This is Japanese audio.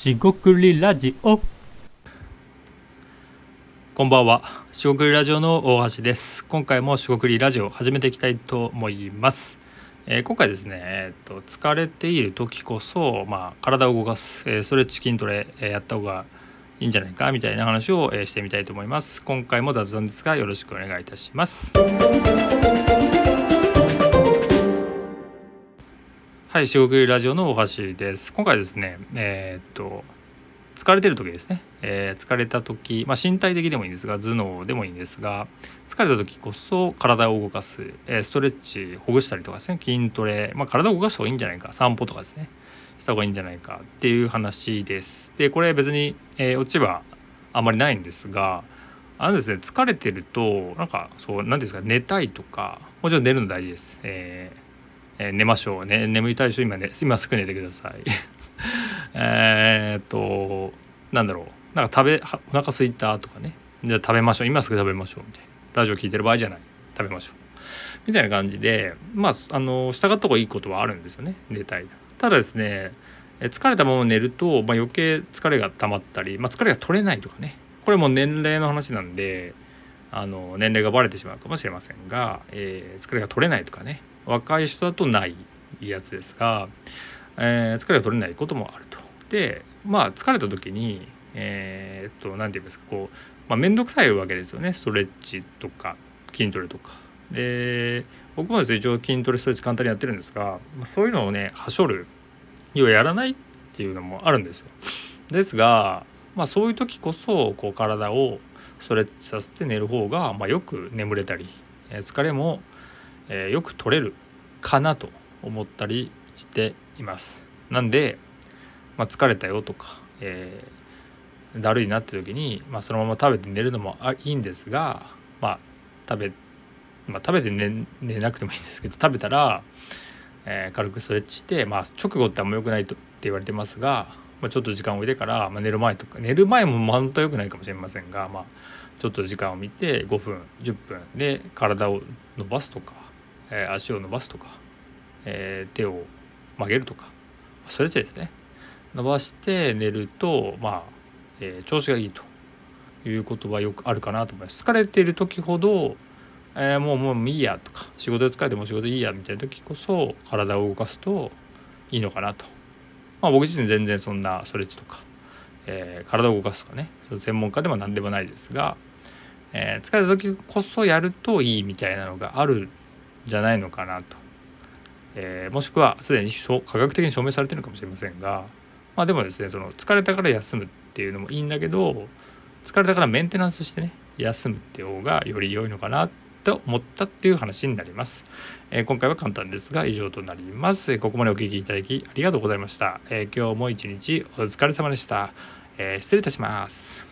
しごくりラジオ。こんばんは。しごくりラジオの大橋です。今回もしごくりラジオ始めていきたいと思います、えー、今回ですね、えーと、疲れている時こそ、まあ、体を動かす、えー、ストレッチ筋トレ、えー、やった方がいいんじゃないかみたいな話を、えー、してみたいと思います。今回も雑談ですがよろしくお願いいたします。はい、四国ラジオの大橋です。今回ですね、えー、っと、疲れてる時ですね、えー、疲れた時、まあ、身体的でもいいんですが、頭脳でもいいんですが、疲れた時こそ体を動かす、え、ストレッチ、ほぐしたりとかですね、筋トレ、まあ、体を動かした方がいいんじゃないか、散歩とかですね、した方がいいんじゃないかっていう話です。で、これ別に、えー、落ちはあんまりないんですが、あのですね、疲れてると、なんか、そう、何ですか、寝たいとか、もちろん寝るの大事です。えーえ寝ましょうね眠りたい人今ね今すぐ寝てください。えっとなんだろう。なんか食べお腹すいたとかね。じゃあ食べましょう。今すぐ食べましょう。みたいな。ラジオ聞いてる場合じゃない。食べましょう。みたいな感じでまああの従った方がいいことはあるんですよね。寝たい。ただですね疲れたまま寝ると、まあ、余計疲れが溜まったり、まあ、疲れが取れないとかね。これも年齢の話なんであの年齢がバレてしまうかもしれませんが、えー、疲れが取れないとかね若い人だとないやつですが、えー、疲れが取れないこともあると。でまあ疲れた時にえー、っと何て言いますかこう、まあ、面倒くさいわけですよねストレッチとか筋トレとか。で僕もですね一応筋トレストレッチ簡単にやってるんですが、まあ、そういうのをねはしょる要はやらないっていうのもあるんですよ。ですが、まあ、そういう時こそこう体をストレッチさせて寝る方が、まあ、よく眠れたり、え疲れもえー、よく取れるかなと思ったりしています。なんで、まあ、疲れたよとか、えー、だるいなって時に、まあ、そのまま食べて寝るのもいいんですが、まあ、食べ、まあ、食べて寝寝なくてもいいんですけど食べたら、えー、軽くストレッチして、まあ、直後ってあんま良くないとって言われてますが、まあ、ちょっと時間を置いてから、まあ、寝る前とか寝る前も本当は良くないかもしれませんが、まあ、ちょっと時間を見て5分10分で体を伸ばすとかえー、足を伸ばすとか、えー、手を曲げるとかストレッチですね。伸ばして寝るとまあ、えー、調子がいいということはよくあるかなと思います。疲れている時ほど、えー、もうもういいやとか仕事で疲れても仕事いいやみたいな時こそ体を動かすといいのかなとまあ僕自身全然そんなストレッチとか、えー、体を動かすとかね専門家でも何でもないですが、えー、疲れた時こそやるといいみたいなのがあるんじゃないのかなと、えー、もしくはすでに科学的に証明されてるかもしれませんがまあでもですねその疲れたから休むっていうのもいいんだけど疲れたからメンテナンスしてね休むって方がより良いのかなっと思ったっていう話になります、えー、今回は簡単ですが以上となります。ここまでお聴きいただきありがとうございました、えー、今日も一日お疲れ様でした、えー、失礼いたします。